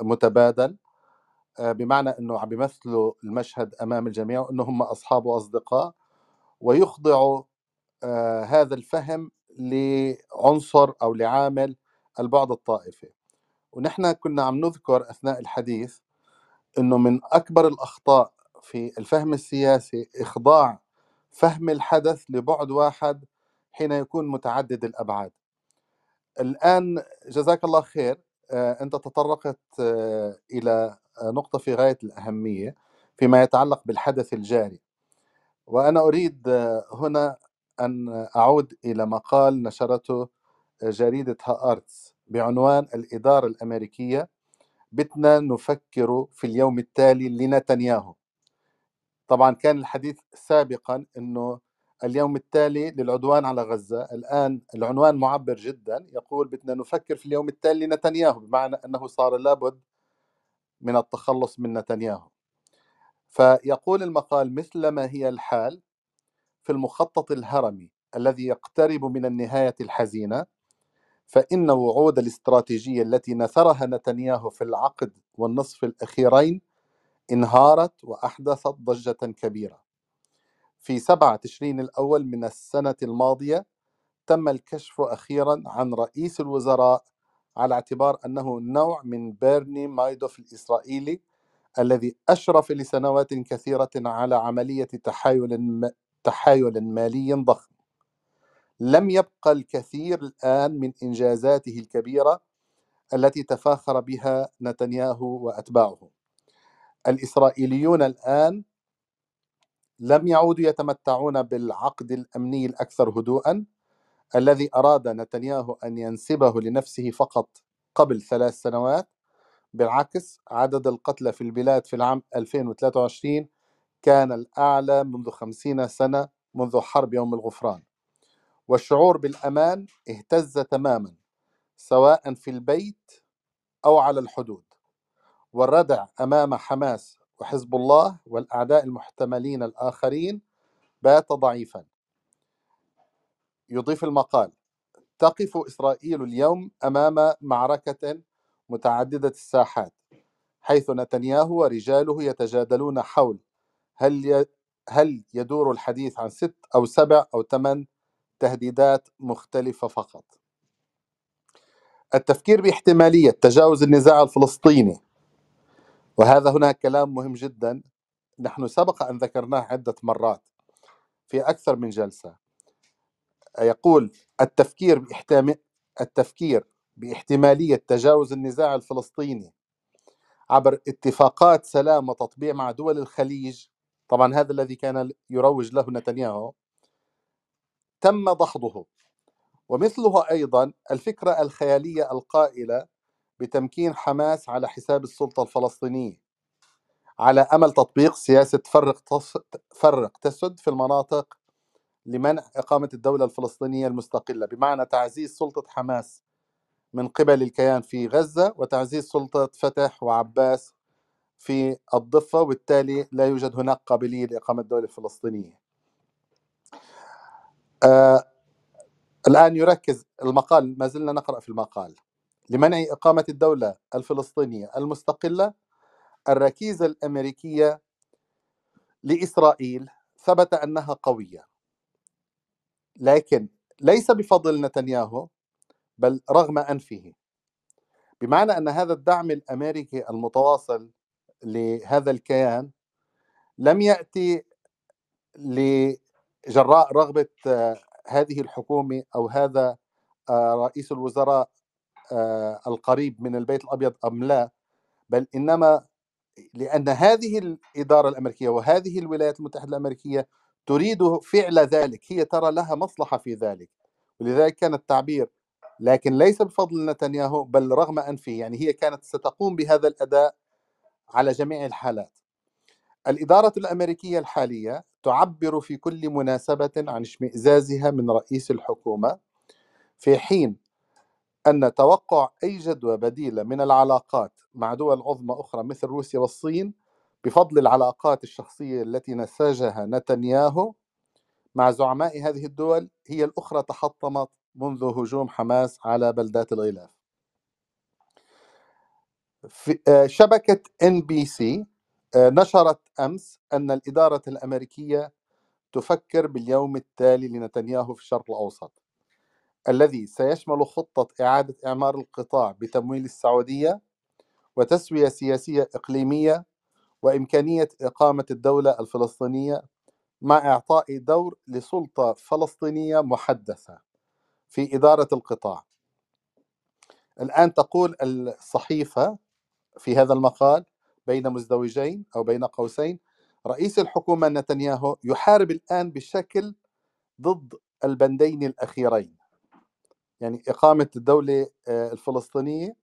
متبادل آه، بمعنى أنه عم بيمثلوا المشهد أمام الجميع وأنه هم أصحاب وأصدقاء ويخضعوا آه، هذا الفهم لعنصر أو لعامل البعد الطائفي. ونحن كنا عم نذكر أثناء الحديث أنه من أكبر الأخطاء في الفهم السياسي إخضاع فهم الحدث لبعد واحد حين يكون متعدد الأبعاد. الآن جزاك الله خير آه، أنت تطرقت آه، إلى نقطة في غاية الأهمية فيما يتعلق بالحدث الجاري. وأنا أريد آه، هنا أن أعود إلى مقال نشرته جريدة هارتس بعنوان الإدارة الأمريكية بتنا نفكر في اليوم التالي لنتنياهو طبعا كان الحديث سابقا إنه اليوم التالي للعدوان على غزة. الآن العنوان معبر جدا. يقول بدنا نفكر في اليوم التالي لنتنياهو بمعنى أنه صار لابد من التخلص من نتنياهو. فيقول المقال مثلما هي الحال في المخطط الهرمي الذي يقترب من النهاية الحزينة فإن وعود الاستراتيجية التي نثرها نتنياهو في العقد والنصف الأخيرين انهارت وأحدثت ضجة كبيرة. في سبعة تشرين الأول من السنة الماضية تم الكشف أخيرا عن رئيس الوزراء على اعتبار أنه نوع من بيرني مايدوف الإسرائيلي الذي أشرف لسنوات كثيرة على عملية تحايل تحايل مالي ضخم. لم يبقى الكثير الآن من إنجازاته الكبيرة التي تفاخر بها نتنياهو وأتباعه. الإسرائيليون الآن لم يعودوا يتمتعون بالعقد الأمني الأكثر هدوءا الذي أراد نتنياهو أن ينسبه لنفسه فقط قبل ثلاث سنوات بالعكس عدد القتلى في البلاد في العام 2023 كان الأعلى منذ خمسين سنة منذ حرب يوم الغفران. والشعور بالأمان اهتز تماما سواء في البيت أو على الحدود. والردع أمام حماس وحزب الله والأعداء المحتملين الآخرين بات ضعيفا. يضيف المقال تقف إسرائيل اليوم أمام معركة متعددة الساحات حيث نتنياهو ورجاله يتجادلون حول هل هل يدور الحديث عن ست أو سبع أو ثمان تهديدات مختلفة فقط. التفكير باحتمالية تجاوز النزاع الفلسطيني وهذا هنا كلام مهم جدا. نحن سبق أن ذكرناه عدة مرات في أكثر من جلسة. يقول التفكير باحتمال التفكير بإحتمالية تجاوز النزاع الفلسطيني عبر اتفاقات سلام وتطبيع مع دول الخليج طبعا هذا الذي كان يروج له نتنياهو تم دحضه ومثله أيضا الفكرة الخيالية القائلة بتمكين حماس على حساب السلطة الفلسطينية على أمل تطبيق سياسة فرق فرق تسد في المناطق لمنع إقامة الدولة الفلسطينية المستقلة بمعنى تعزيز سلطة حماس من قبل الكيان في غزة وتعزيز سلطة فتح وعباس في الضفة وبالتالي لا يوجد هناك قابلية لإقامة دوله فلسطينيه. آه الآن يركز المقال ما زلنا نقرأ في المقال لمنع إقامة الدولة الفلسطينية المستقلة الركيزة الأمريكية لإسرائيل ثبت أنها قوية. لكن ليس بفضل نتنياهو بل رغم أنفه. بمعنى أن هذا الدعم الأمريكي المتواصل لهذا الكيان لم يأتي لجراء رغبة هذه الحكومة أو هذا رئيس الوزراء القريب من البيت الأبيض أم لا بل إنما لأن هذه الإدارة الأمريكية وهذه الولايات المتحدة الأمريكية تريد فعل ذلك هي ترى لها مصلحة في ذلك ولذلك كان التعبير لكن ليس بفضل نتنياهو بل رغم أنفه يعني هي كانت ستقوم بهذا الأداء على جميع الحالات. الإدارة الأمريكية الحالية تعبر في كل مناسبة عن اشمئزازها من رئيس الحكومة في حين أن توقع أي جدوى بديلة من العلاقات مع دول عظمى أخرى مثل روسيا والصين بفضل العلاقات الشخصية التي نسجها نتنياهو مع زعماء هذه الدول هي الأخرى تحطمت منذ هجوم حماس على بلدات الغلاف. في آه، شبكة ان بي سي نشرت أمس أن الإدارة الأمريكية تفكر باليوم التالي لنتنياهو في الشرق الأوسط. الذي سيشمل خطة إعادة إعمار القطاع بتمويل السعودية وتسوية سياسية إقليمية وإمكانية إقامة الدولة الفلسطينية مع إعطاء دور لسلطة فلسطينية محدثة في إدارة القطاع. الآن تقول الصحيفة في هذا المقال بين مزدوجين أو بين قوسين رئيس الحكومة نتنياهو يحارب الآن بشكل ضد البندين الأخيرين. يعني إقامة الدولة آه، الفلسطينية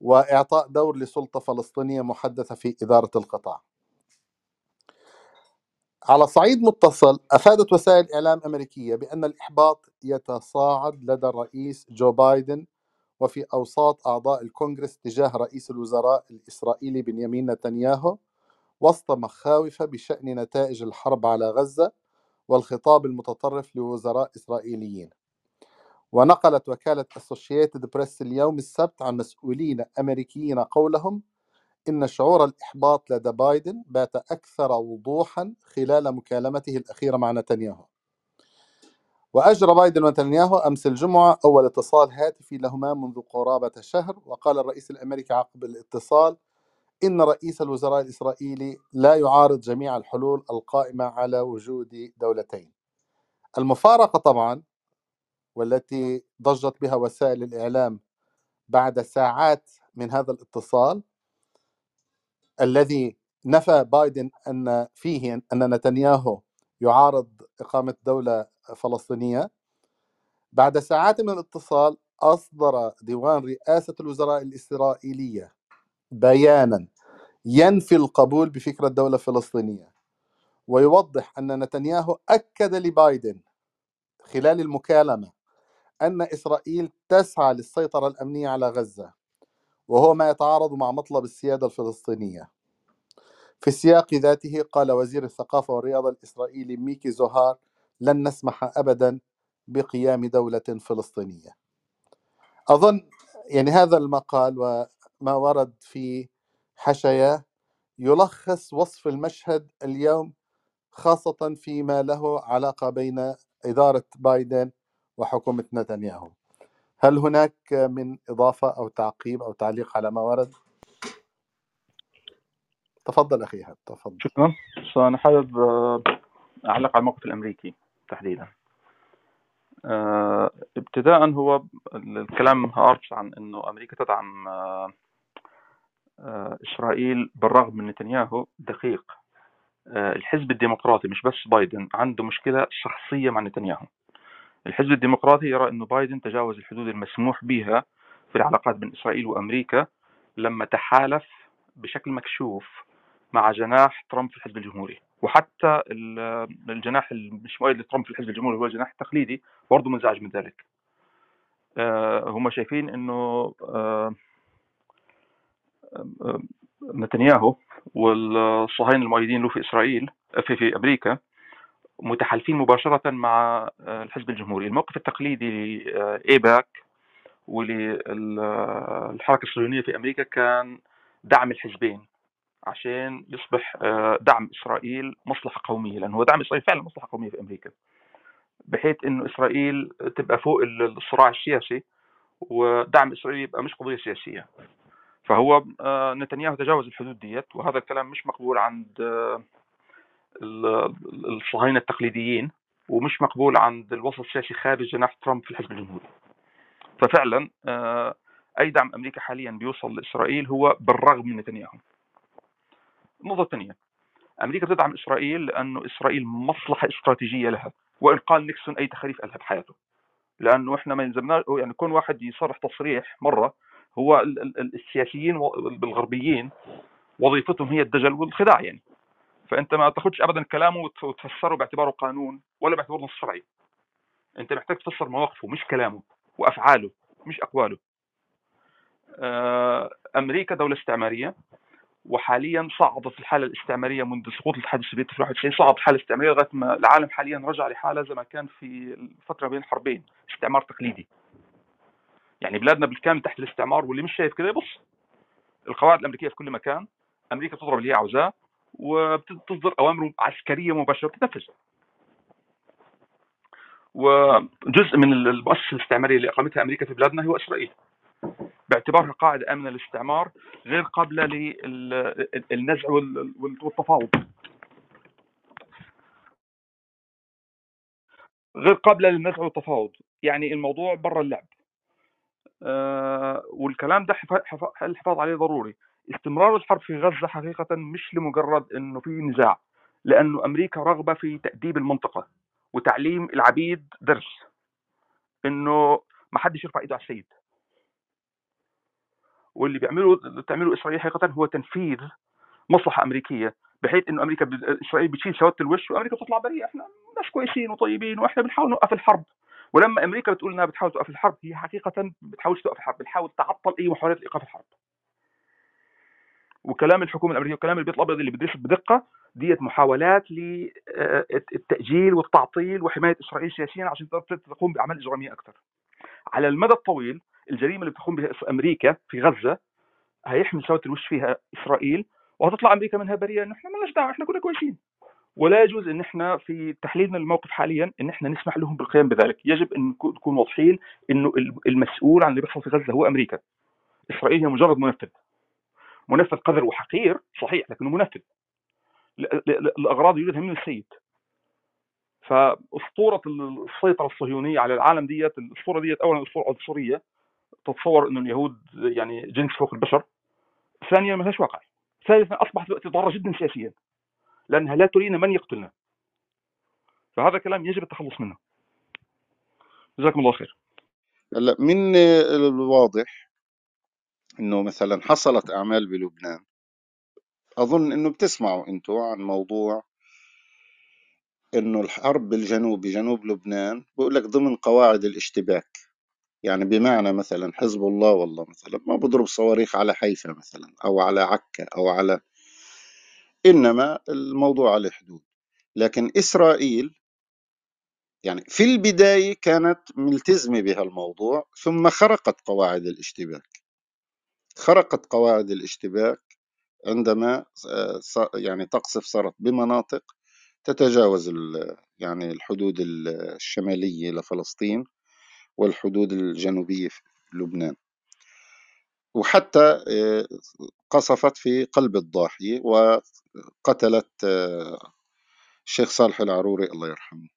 وإعطاء دور لسلطة فلسطينية محدثة في إدارة القطاع. على صعيد متصل أفادت وسائل إعلام أمريكية بأن الإحباط يتصاعد لدى الرئيس جو بايدن وفي أوساط أعضاء الكونغرس تجاه رئيس الوزراء الإسرائيلي بنيامين نتنياهو وسط مخاوف بشأن نتائج الحرب على غزة والخطاب المتطرف لوزراء إسرائيليين. ونقلت وكالة أسوشيتد بريس اليوم السبت عن مسؤولين أمريكيين قولهم إن شعور الإحباط لدى بايدن بات أكثر وضوحا خلال مكالمته الأخيرة مع نتنياهو. وأجرى بايدن ونتنياهو أمس الجمعة أول اتصال هاتفي لهما منذ قرابة شهر وقال الرئيس الأمريكي عقب الاتصال إن رئيس الوزراء الإسرائيلي لا يعارض جميع الحلول القائمة على وجود دولتين. المفارقة طبعا والتي ضجت بها وسائل الإعلام بعد ساعات من هذا الاتصال الذي نفى بايدن أن فيه أن نتنياهو يعارض إقامة دولة فلسطينية. بعد ساعات من الاتصال أصدر ديوان رئاسة الوزراء الإسرائيلية بيانا ينفي القبول بفكرة دولة فلسطينية ويوضح أن نتنياهو أكد لبايدن خلال المكالمة أن إسرائيل تسعى للسيطرة الأمنية على غزة وهو ما يتعارض مع مطلب السيادة الفلسطينية. في السياق ذاته قال وزير الثقافة والرياضة الإسرائيلي ميكي زوهار لن نسمح أبدا بقيام دولة فلسطينية. أظن يعني هذا المقال وما ورد في حشاياه يلخص وصف المشهد اليوم خاصة فيما له علاقة بين إدارة بايدن وحكومة نتنياهو. هل هناك من إضافة أو تعقيب أو تعليق على ما ورد؟ تفضل أخي تفضل. شكرا. أنا حابب آه، أعلق على الموقف الأمريكي تحديدا. آه، ابتداء هو الكلام هارش عن أنه أمريكا تدعم آه، إسرائيل بالرغم من نتنياهو دقيق. الحزب الديمقراطي مش بس بايدن عنده مشكلة شخصية مع نتنياهو. الحزب الديمقراطي يرى أنه بايدن تجاوز الحدود المسموح بها في العلاقات بين إسرائيل وأمريكا لما تحالف بشكل مكشوف مع جناح ترامب في الحزب الجمهوري. وحتى الجناح مش مؤيد لترامب في الحزب الجمهوري هو الجناح التقليدي برضه منزعج من ذلك. آه، هم شايفين إنه آه، آه، نتنياهو والصهاينة المؤيدين له في إسرائيل في في أمريكا متحالفين مباشرة مع الحزب الجمهوري. الموقف التقليدي لإيباك وللحركه الصهيونية في أمريكا كان دعم الحزبين عشان يصبح آه، دعم إسرائيل مصلحة قومية لأنه هو دعم إسرائيل فعلا مصلحة قومية في أمريكا بحيث إنه إسرائيل تبقى فوق الصراع السياسي ودعم إسرائيل يبقى مش قضية سياسية. فهو آه، نتنياهو تجاوز الحدود ديت وهذا الكلام مش مقبول عند آه، الصهاينة التقليديين ومش مقبول عند الوسط السياسي خارج جناح ترامب في الحزب الجمهوري. ففعلا آه، أي دعم أمريكا حاليا بيوصل لإسرائيل هو بالرغم من نتنياهو. النقطة الثانية أمريكا بتدعم إسرائيل لأنه إسرائيل مصلحة استراتيجية لها وان قال نيكسون أي تخاريف قالها بحياته لأنه إحنا ما يلزمنا يعني كون واحد يصرح تصريح مرة هو السياسيين بالغربيين وظيفتهم هي الدجل والخداع يعني. فأنت ما تأخذش ابدا كلامه وتفسره باعتباره قانون ولا باعتباره نص شرعي. أنت محتاج تفسر مواقفه مش كلامه وأفعاله مش أقواله. آه، أمريكا دولة استعمارية وحاليا صعدت الحالة الاستعمارية منذ سقوط الاتحاد السوفيتي في 91 صعدت الحالة الاستعمارية لغاية ما العالم حاليا رجع لحالة زي ما كان في الفترة بين الحربين استعمار تقليدي. يعني بلادنا بالكامل تحت الاستعمار واللي مش شايف كده يبص القواعد الأمريكية في كل مكان أمريكا بتضرب اللي هي عاوزاه وبتصدر أوامر عسكرية مباشرة بتنفذ وجزء من المؤسسة الاستعمارية اللي أقامتها أمريكا في بلادنا هو إسرائيل. باعتبارها قاعدة آمنة للاستعمار غير قابلة للنزع والتفاوض. غير قابلة للنزع والتفاوض. يعني الموضوع برا اللعب. آه والكلام ده الحفاظ عليه ضروري. استمرار الحرب في غزة حقيقة مش لمجرد إنه في نزاع لأنه أمريكا رغبه في تأديب المنطقة وتعليم العبيد درس إنه ما حدش يرفع إيده على السيد واللي بيعمله بتعمله إسرائيل حقيقة هو تنفيذ مصلحة أمريكية بحيث إنه أمريكا. إسرائيل بتشيل سواد الوش وأمريكا بتطلع بريئه إحنا ناس كويسين وطيبين وإحنا بنحاول نوقف الحرب ولما أمريكا بتقول إنها بتحاول توقف الحرب هي حقيقة بتحاولش توقف الحرب بتحاول تعطل أي محاولات لإيقاف الحرب وكلام الحكومة الأمريكية وكلام البيت الأبيض اللي بيدرس بدقة ديت محاولات للتاجيل والتعطيل وحماية إسرائيل سياسيا عشان تقوم بأعمال إجرامية أكثر. على المدى الطويل الجريمة اللي بتقوم بها أمريكا في غزة هيحمل سواد الوش فيها إسرائيل وهتطلع أمريكا منها بريئه انه إحنا مالناش دعوة إحنا كنا كويسين. ولا يجوز إن إحنا في تحليلنا للموقف حاليا إن إحنا نسمح لهم بالقيام بذلك، يجب إن نكون واضحين إنه المسؤول عن اللي بيحصل في غزة هو أمريكا. إسرائيل هي مجرد منفذ. منفذ قذر وحقير صحيح لكنه منفذ. الأغراض يريدها من السيد. فأسطورة السيطرة الصهيونية على العالم ديت الأسطورة ديت اولا اسطوره عنصريه تتصور إنه اليهود يعني جنس فوق البشر. ثانيا ما لهاش واقع ثالثا أصبحت دلوقتي ضارة جدا سياسيا لأنها لا ترينا من يقتلنا. فهذا كلام يجب التخلص منه. جزاكم الله خير. هلا من الواضح إنه مثلا حصلت أعمال بلبنان أظن إنه بتسمعوا أنتم عن موضوع إنه الحرب بالجنوب بجنوب لبنان بقول لك ضمن قواعد الاشتباك. يعني بمعنى مثلا حزب الله والله مثلا ما بضرب صواريخ على حيفا مثلا أو على عكا أو على إنما الموضوع على حدود. لكن إسرائيل يعني في البداية كانت ملتزمة بهالموضوع ثم خرقت قواعد الاشتباك. خرقت قواعد الاشتباك عندما يعني تقصف صارت بمناطق تتجاوز يعني الحدود الشمالية لفلسطين والحدود الجنوبية في لبنان. وحتى آه، قصفت في قلب الضاحية وقتلت الشيخ آه، صالح العروري الله يرحمه.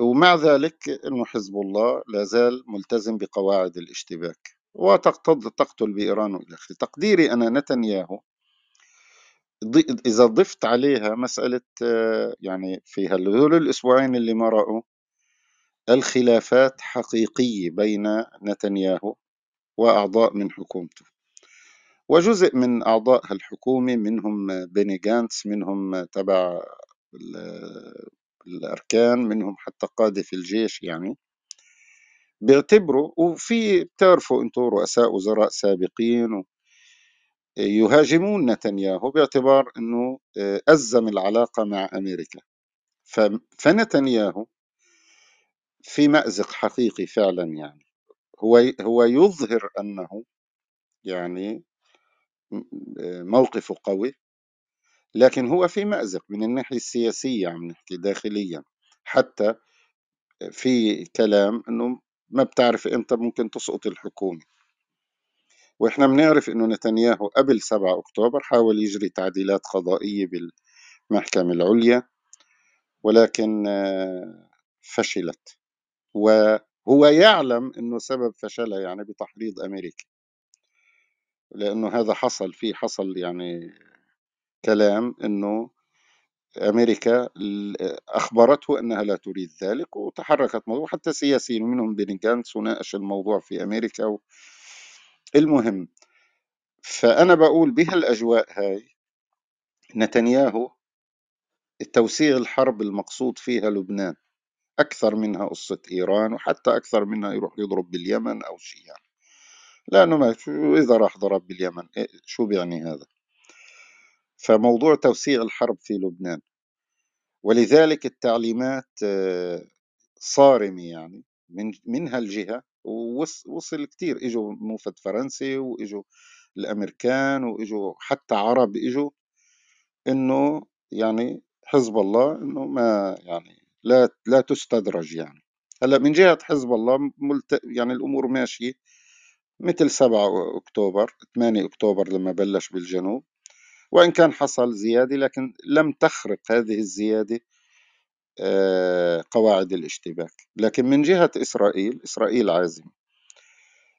ومع ذلك إنه حزب الله لا زال ملتزم بقواعد الاشتباك. وتقتل بإيران وإلى آخره. تقديري أنا نتنياهو إذا ضفت عليها مسألة يعني في هذول الأسبوعين اللي مرقوا الخلافات حقيقية بين نتنياهو وأعضاء من حكومته. وجزء من أعضاء الحكومة منهم بيني جانتس منهم تبع الأركان منهم حتى قادة في الجيش يعني. بيعتبروا وفي بتعرفوا أنتم رؤساء وزراء سابقين يهاجمون نتنياهو باعتبار إنه آه، أزم العلاقة مع أمريكا. فنتنياهو في مأزق حقيقي فعلا يعني. هو هو يظهر أنه يعني آه، موقفه قوي لكن هو في مأزق من الناحية السياسية عم نحكي داخليا. حتى في كلام إنه ما بتعرف إمتى ممكن تسقط الحكومة. وإحنا بنعرف إنه نتنياهو قبل 7 أكتوبر حاول يجري تعديلات قضائية بالمحكمة العليا ولكن آه، فشلت. و هو يعلم إنه سبب فشلها يعني بتحريض امريكي لأنه هذا حصل في حصل يعني كلام إنه أمريكا أخبرته أنها لا تريد ذلك وتحركت موضوع حتى سياسيين منهم جانتس وناقش الموضوع في أمريكا و... المهم فأنا بقول بهالأجواء هاي نتنياهو توسيع الحرب المقصود فيها لبنان أكثر منها قصة إيران وحتى أكثر منها يروح يضرب باليمن أو شيء يعني. لأنه ما إذا راح ضرب باليمن إيه شو بيعني هذا؟ فموضوع توسيع الحرب في لبنان. ولذلك التعليمات آه، صارمة يعني من من هالجهة ووصل كتير. إجوا موفد فرنسي وإجوا الأمريكان وإجوا حتى عرب إجوا إنه يعني حزب الله إنه ما يعني لا لا تستدرج يعني. هلأ من جهة حزب الله ملت... يعني الأمور ماشية مثل 7 أكتوبر 8 أكتوبر لما بلش بالجنوب. وإن كان حصل زيادة لكن لم تخرق هذه الزيادة آه، قواعد الاشتباك. لكن من جهة إسرائيل إسرائيل عازمة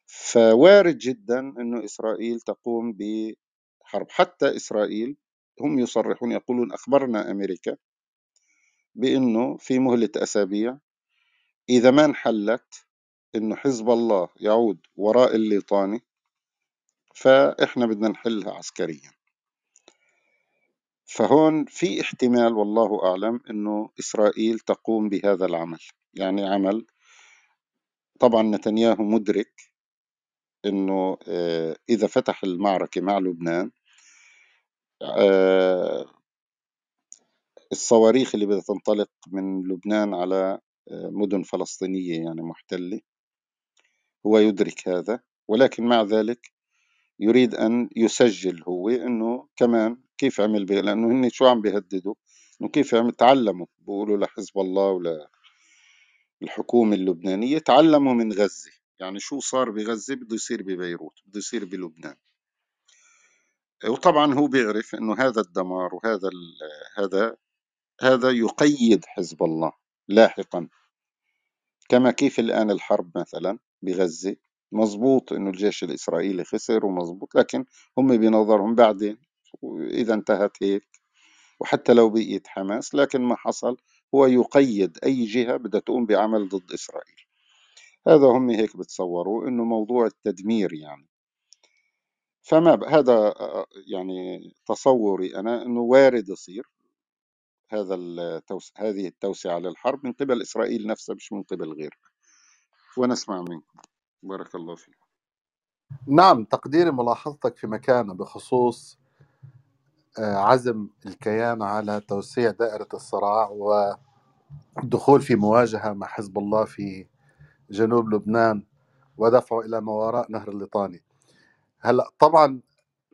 فوارد جدا أنه إسرائيل تقوم بحرب. حتى إسرائيل هم يصرحون يقولون أخبرنا أمريكا بأنه في مهلة أسابيع. إذا ما انحلت أنه حزب الله يعود وراء الليطاني فإحنا بدنا نحلها عسكريا. فهون في احتمال والله أعلم أنه إسرائيل تقوم بهذا العمل. يعني عمل طبعا نتنياهو مدرك أنه آه، إذا فتح المعركة مع لبنان آه، الصواريخ اللي بدها تنطلق من لبنان على آه، مدن فلسطينية يعني محتلة هو يدرك هذا ولكن مع ذلك يريد أن يسجل هو أنه كمان كيف عمل به لأنه هن شو عم بيهددوا؟ أنه كيف عم تعلموا بيقولوا لحزب الله ولا الحكومة اللبنانية تعلموا من غزة. يعني شو صار بغزة؟ بده يصير ببيروت بده يصير بلبنان. وطبعا هو بيعرف إنه هذا الدمار وهذا هذا هذا يقيد حزب الله لاحقا. كما كيف الآن الحرب مثلا بغزة؟ مزبوط إنه الجيش الإسرائيلي خسر ومزبوط لكن هم بنظرهم بعدين اذا انتهت هيك. وحتى لو بقيت حماس لكن ما حصل. هو يقيد أي جهة بدها تقوم بعمل ضد إسرائيل. هذا هم هيك بتصوروا إنه موضوع التدمير يعني. فما هذا يعني تصوري أنا إنه وارد يصير هذا التوس... هذه التوسعة للحرب من قبل إسرائيل نفسها مش من قبل غيرها. ونسمع منكم. بارك الله فيك. نعم تقديري ملاحظتك في مكانه بخصوص آه، عزم الكيان على توسيع دائرة الصراع والدخول في مواجهة مع حزب الله في جنوب لبنان ودفعه إلى ما وراء نهر الليطاني. هلأ طبعا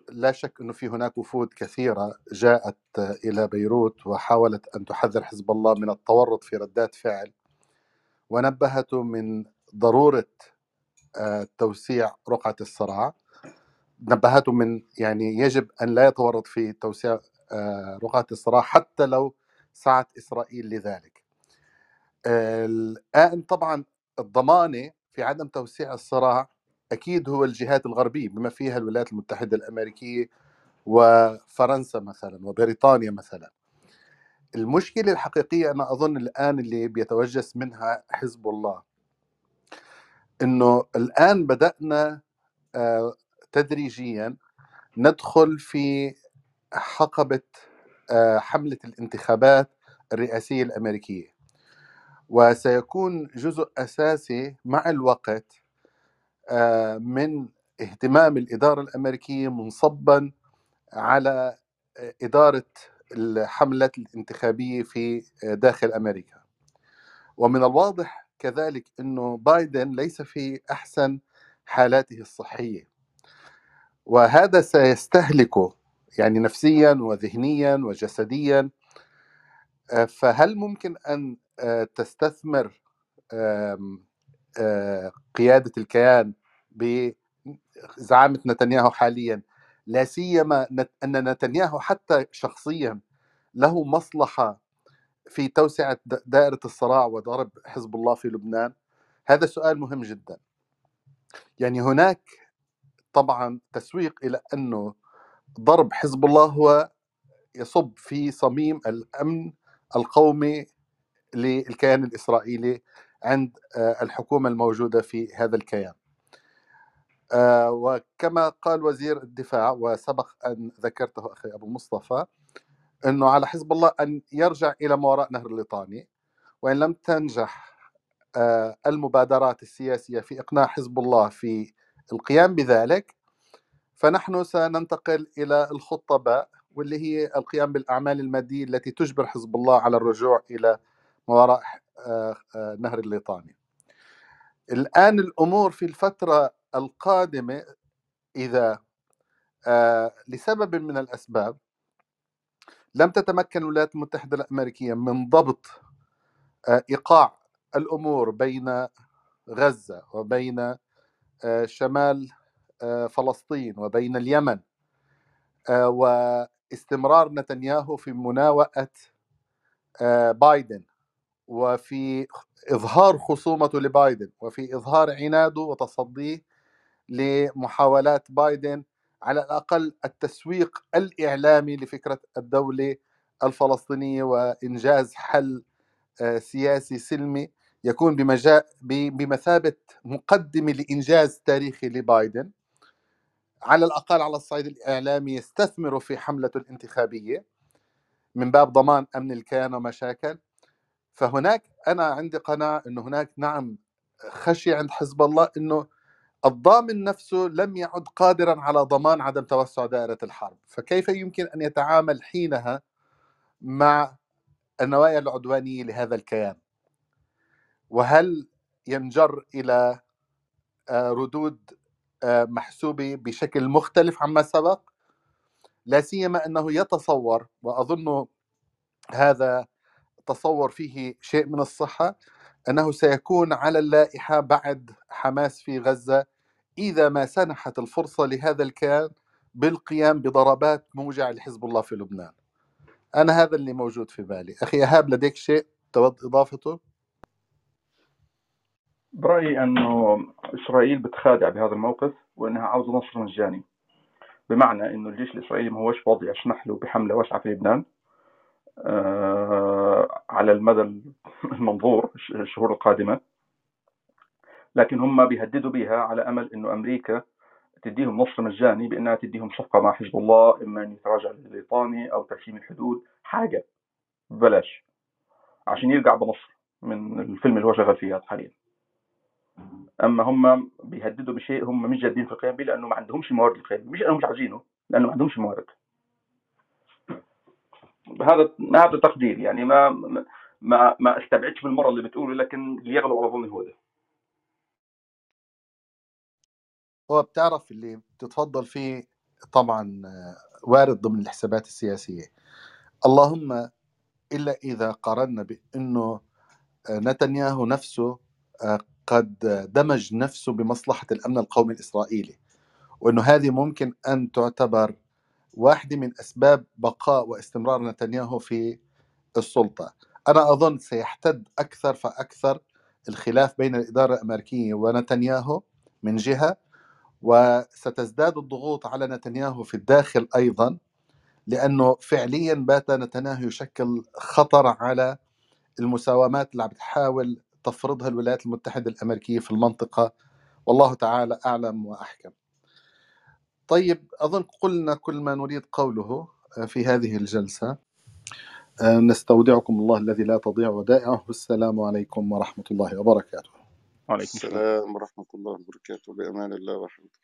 لا شك إنه في هناك وفود كثيرة جاءت إلى بيروت وحاولت أن تحذر حزب الله من التورط في ردات فعل. ونبهته من ضرورة آه، توسيع رقعة الصراع نبهته من يعني يجب أن لا يتورط في توسيع آه، رقعة الصراع حتى لو سعت إسرائيل لذلك. الآن طبعا الضمانة في عدم توسيع الصراع أكيد هو الجهات الغربية بما فيها الولايات المتحدة الأمريكية وفرنسا مثلا وبريطانيا مثلا. المشكلة الحقيقية أنا أظن الآن اللي بيتوجس منها حزب الله. إنه الآن بدأنا آه، تدريجيا ندخل في حقبة آه، حملة الانتخابات الرئاسية الأمريكية. وسيكون جزء أساسي مع الوقت آه، من اهتمام الإدارة الأمريكية منصبا على إدارة الحملات الانتخابية في داخل أمريكا. ومن الواضح كذلك أنه بايدن ليس في أحسن حالاته الصحية. وهذا سيستهلكه يعني نفسيا وذهنيا وجسديا. آه، فهل ممكن أن آه، تستثمر قيادة الكيان بزعامة نتنياهو حاليا؟ لا سيما أن نتنياهو حتى شخصيا له مصلحة في توسعة دائرة الصراع وضرب حزب الله في لبنان هذا سؤال مهم جدا يعني هناك طبعا تسويق إلى أنه ضرب حزب الله هو يصب في صميم الأمن القومي للكيان الإسرائيلي عند آه، الحكومة الموجودة في هذا الكيان. آه، وكما قال وزير الدفاع وسبق أن ذكرته أخي أبو مصطفى إنه على حزب الله أن يرجع إلى ما وراء نهر الليطاني وإن لم تنجح آه، المبادرات السياسية في إقناع حزب الله في القيام بذلك فنحن سننتقل إلى الخطة باء واللي هي القيام بالأعمال المادية التي تجبر حزب الله على الرجوع إلى ما وراء آه، آه، نهر الليطاني. الآن الأمور في الفترة القادمة إذا لسبب من الأسباب لم تتمكن الولايات المتحدة الأمريكية من ضبط إيقاع الأمور بين غزة وبين شمال آه، فلسطين وبين اليمن آه، واستمرار نتنياهو في مناوئة آه، بايدن وفي إظهار خصومته لبايدن وفي إظهار عناده وتصديه لمحاولات بايدن على الأقل التسويق الإعلامي لفكرة الدولة الفلسطينية وإنجاز حل سياسي سلمي يكون بمثابة مقدمة لإنجاز تاريخي لبايدن. على الأقل على الصعيد الإعلامي يستثمروا في حملته الانتخابية من باب ضمان أمن الكيان ومشاكل. فهناك أنا عندي قناعة إنه هناك نعم خشية عند حزب الله إنه الضامن نفسه لم يعد قادرا على ضمان عدم توسع دائرة الحرب، فكيف يمكن أن يتعامل حينها مع النوايا العدوانية لهذا الكيان؟ وهل ينجر إلى آه، ردود آه، محسوبة بشكل مختلف عما سبق لا سيما أنه يتصور وأظن هذا تصور فيه شيء من الصحة أنه سيكون على اللائحة بعد حماس في غزة إذا ما سنحت الفرصة لهذا الكيان بالقيام بضربات موجعة لحزب الله في لبنان. أنا هذا اللي موجود في بالي، أخي إيهاب لديك شيء تود إضافته؟ برأيي أنه إسرائيل بتخادع بهذا الموقف وأنها عاوزة نصر مجاني بمعنى أنه الجيش الإسرائيلي ما هوش فاضي يسمح له بحملة واسعة في لبنان آه على المدى المنظور الشهور القادمة. لكن هم بيهددوا بها على أمل أنه أمريكا تديهم نصر مجاني بأنها تديهم صفقة مع حزب الله إما أن يتراجع للبريطاني أو ترسيم الحدود حاجة. ببلاش. عشان يرجع بنصر من الفيلم اللي هو شغال فيه حاليا. أما هم بيهددوا بشيء هم مش جادين في القيام به لأنه ما عندهمش موارد للقيام مش انهم مش عايزينه لأنه ما عندهمش موارد هذا هذا تقدير يعني ما ما ما استبعدش بالمرة اللي بتقوله لكن اللي يغلب على ظني هو ده. هو بتعرف اللي بتتفضل فيه طبعا وارد ضمن الحسابات السياسية. اللهم إلا إذا قارنا بأنه نتنياهو نفسه قد دمج نفسه بمصلحة الأمن القومي الإسرائيلي وأنه هذه ممكن أن تعتبر واحدة من أسباب بقاء واستمرار نتنياهو في السلطة. أنا أظن سيحتد أكثر فأكثر الخلاف بين الإدارة الأمريكية ونتنياهو من جهة وستزداد الضغوط على نتنياهو في الداخل أيضا لأنه فعليا بات نتنياهو يشكل خطر على المساومات اللي عم بتحاول تفرضها الولايات المتحدة الأمريكية في المنطقة. والله تعالى أعلم وأحكم. طيب أظن قلنا كل ما نريد قوله آه، في هذه الجلسة. آه، نستودعكم الله الذي لا تضيع ودائعه. والسلام عليكم ورحمة الله وبركاته. وعليكم السلام. ورحمة الله وبركاته. بأمان الله ورحمته